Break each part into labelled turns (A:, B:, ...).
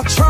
A: I try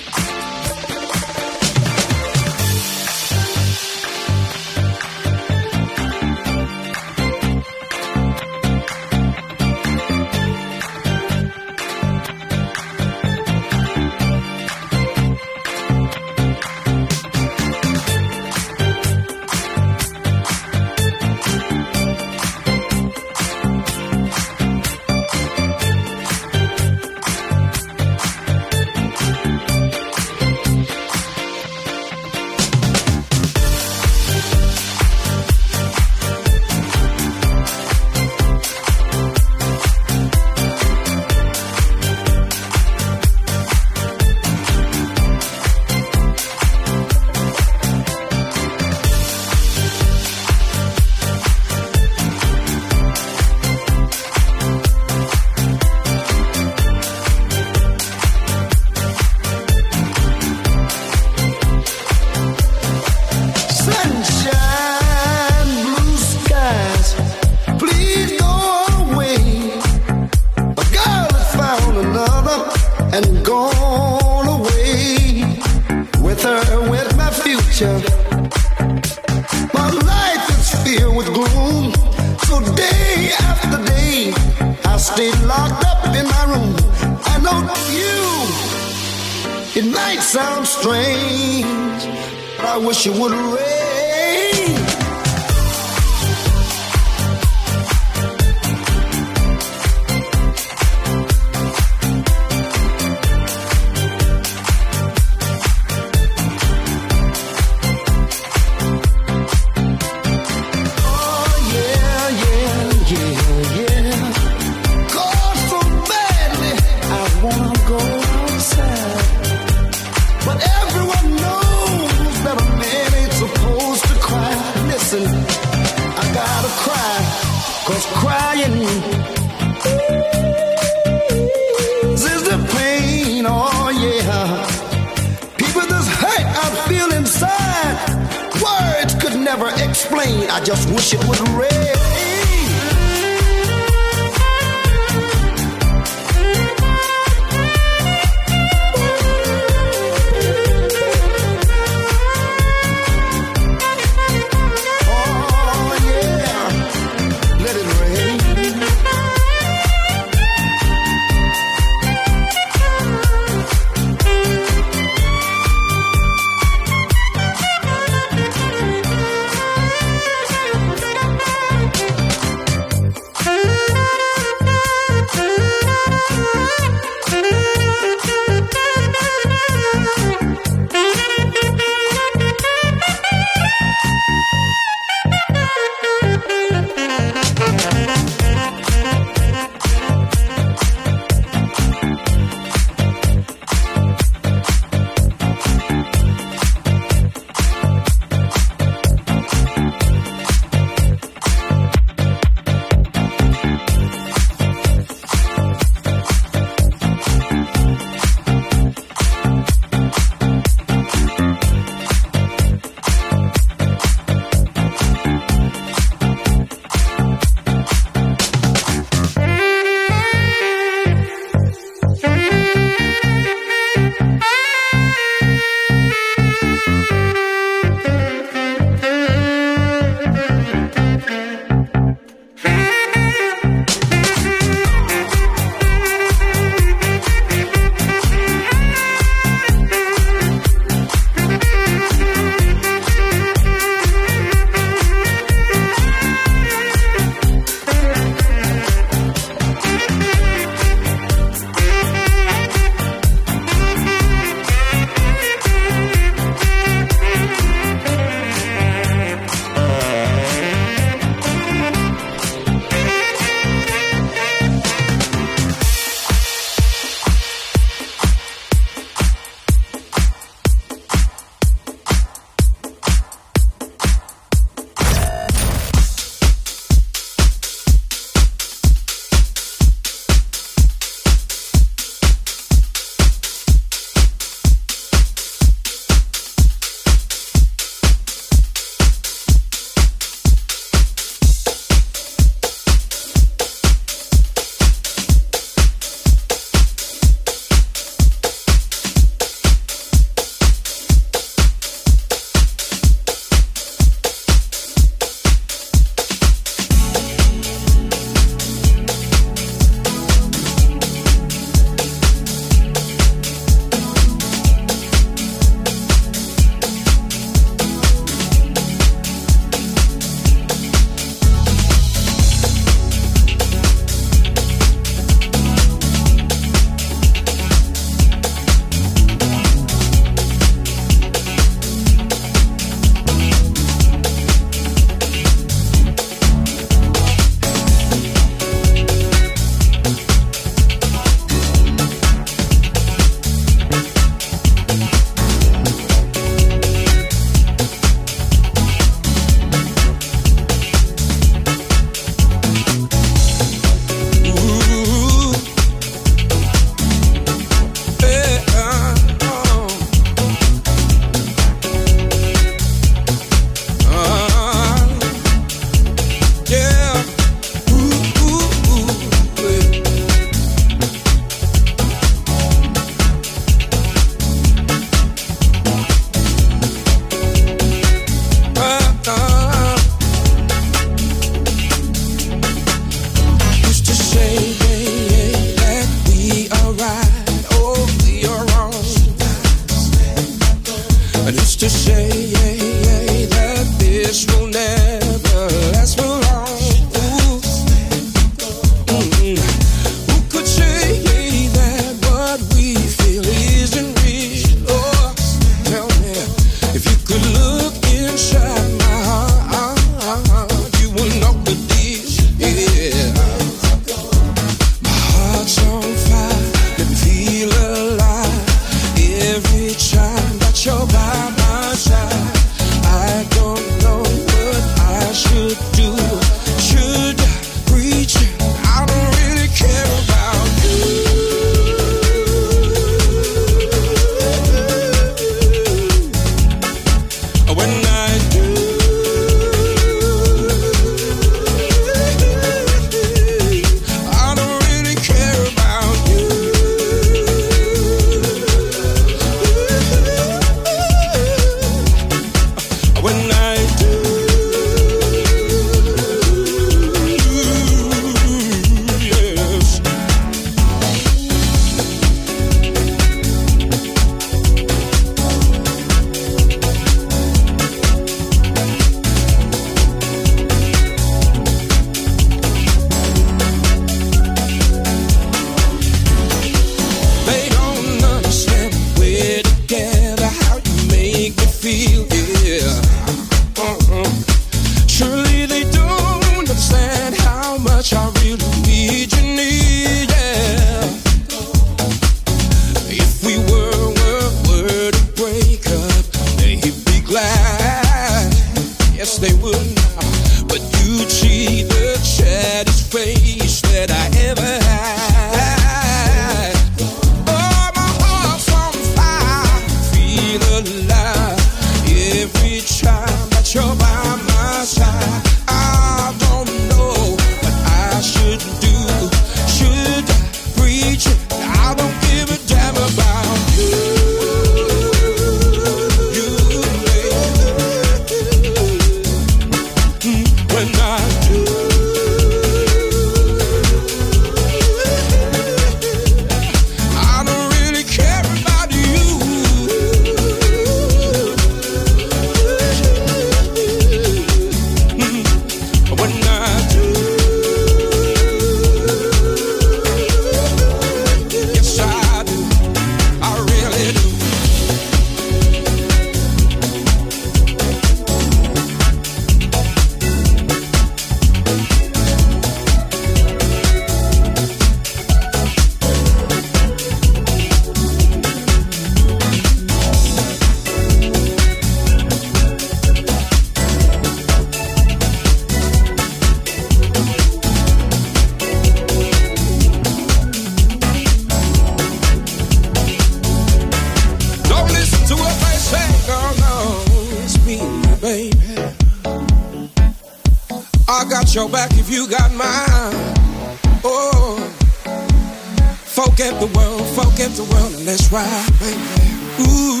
B: escape the world and let's ride, baby. Ooh.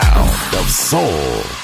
C: sound of soul.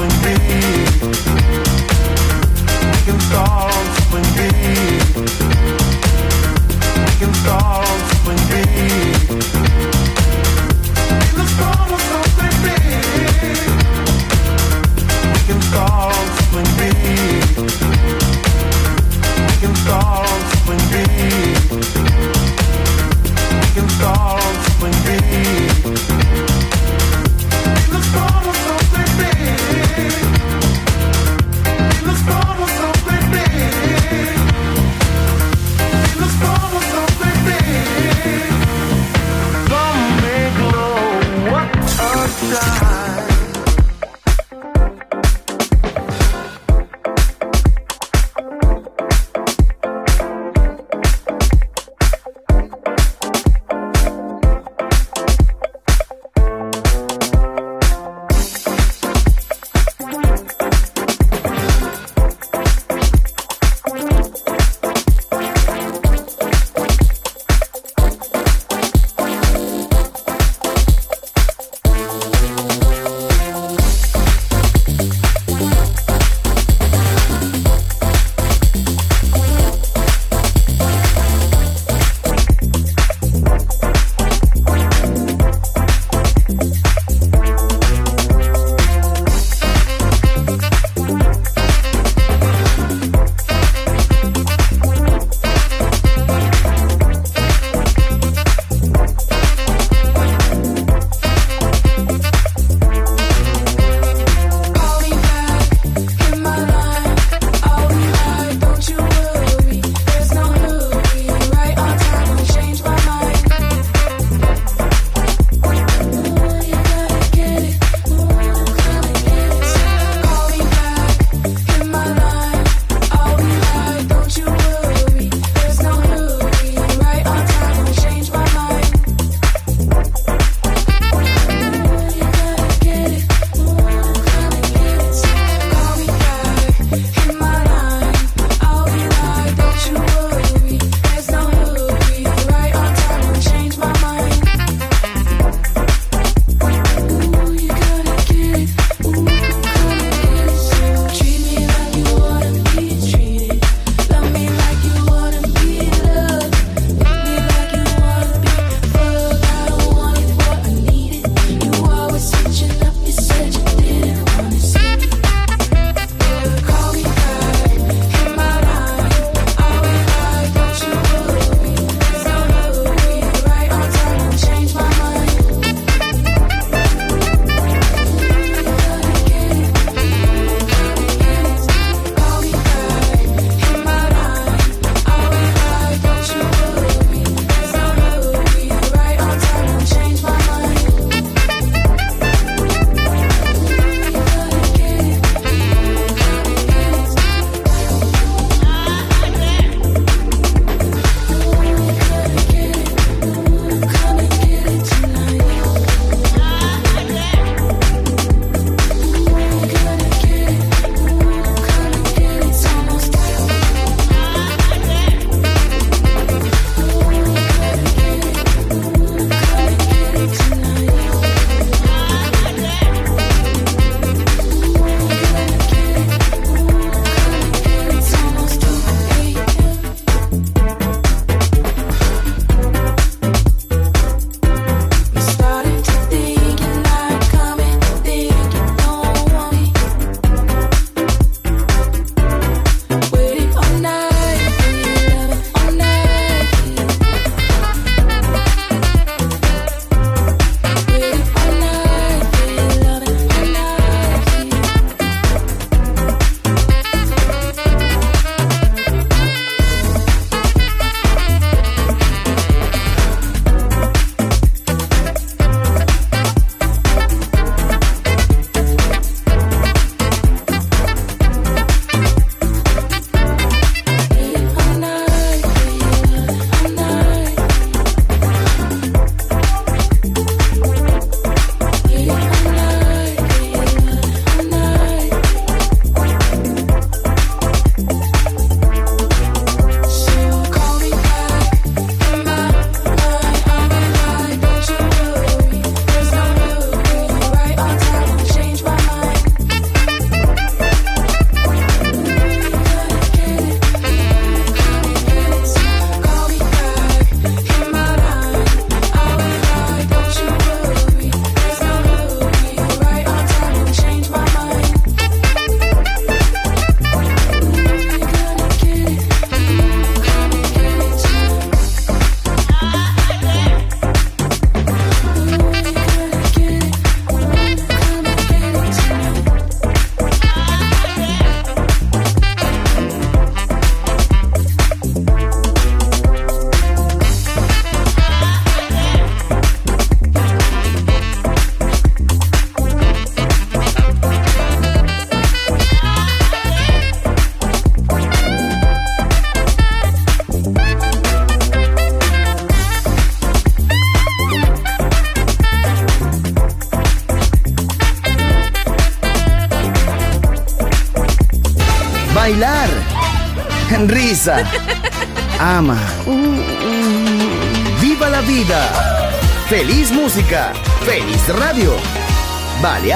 D: We,
E: in the storm of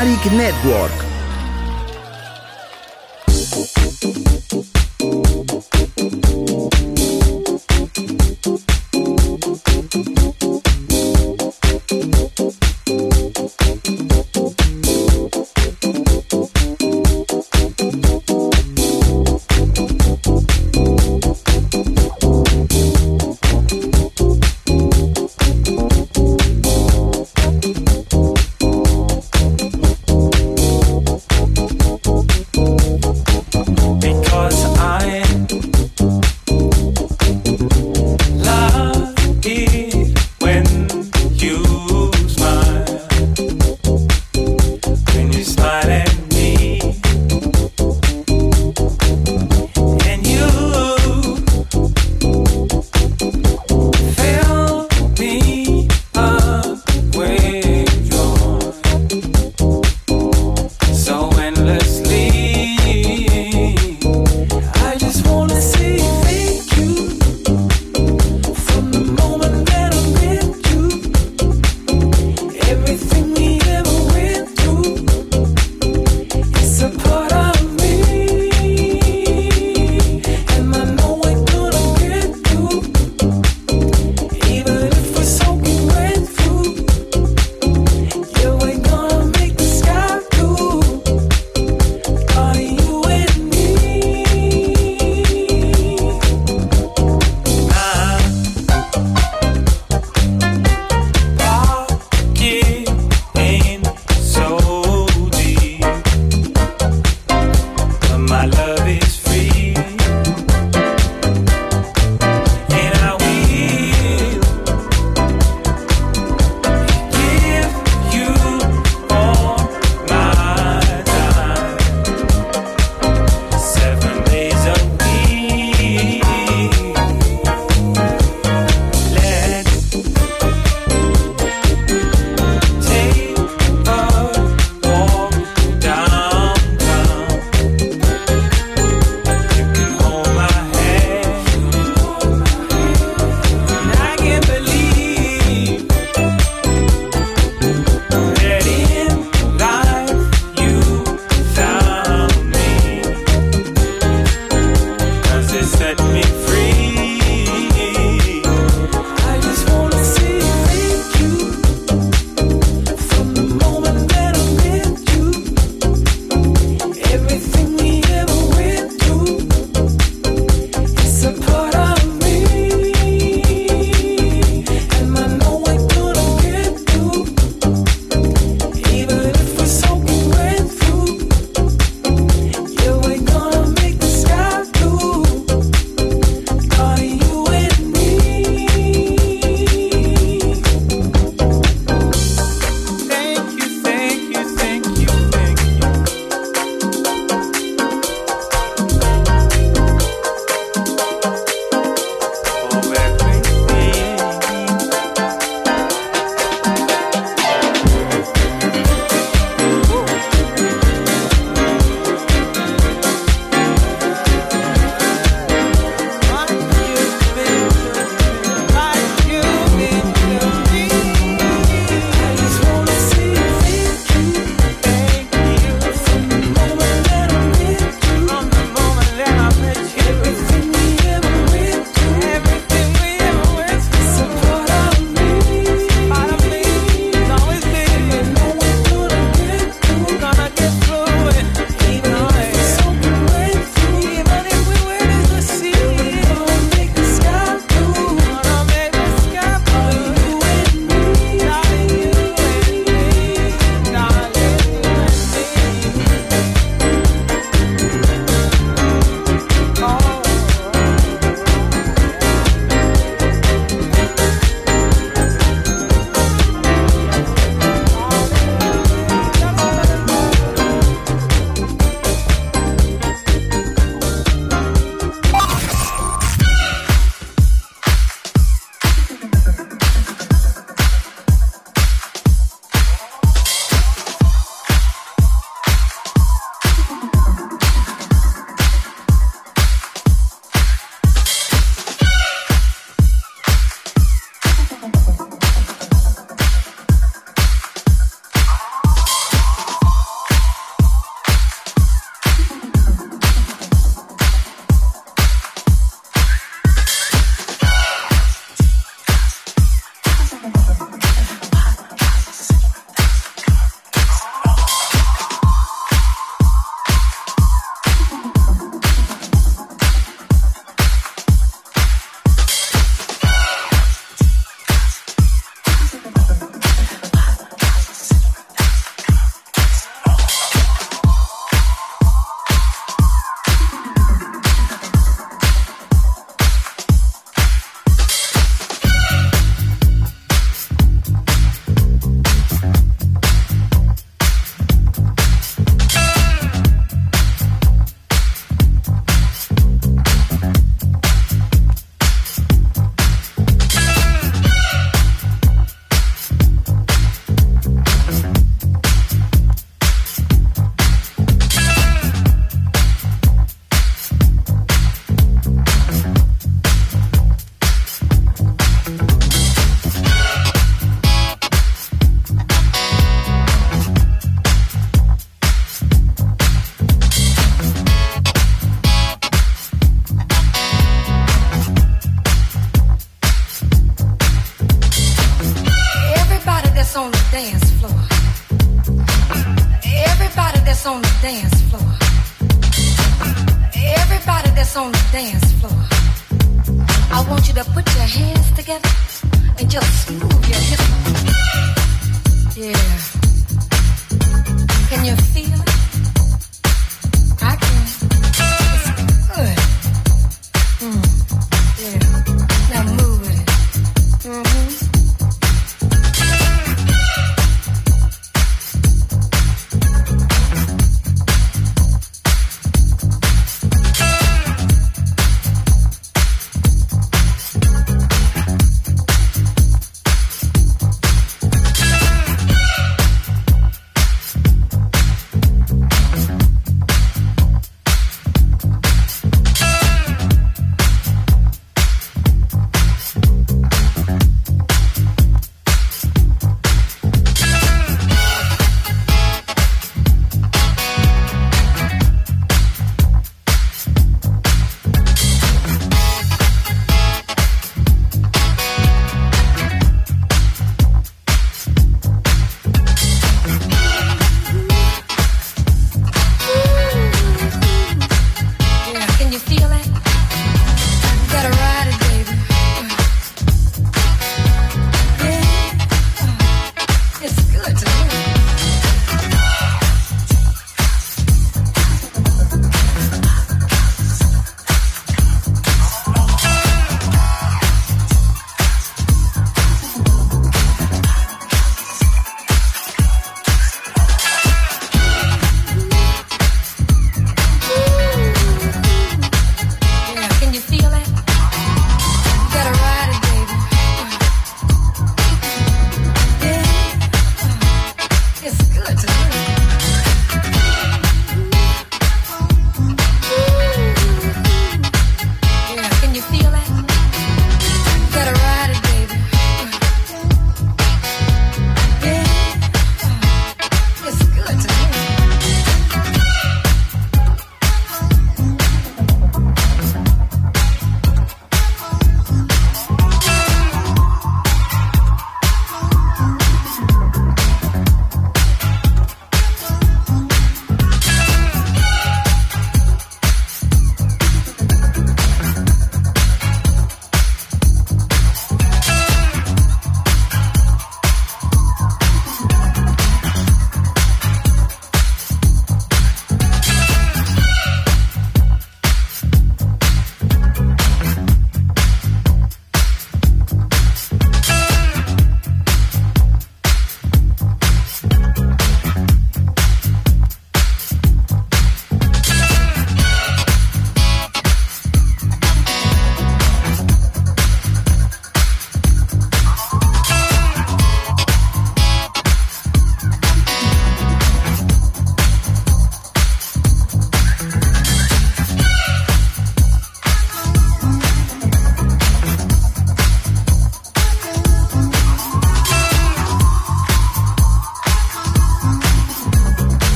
E: Balearic Network.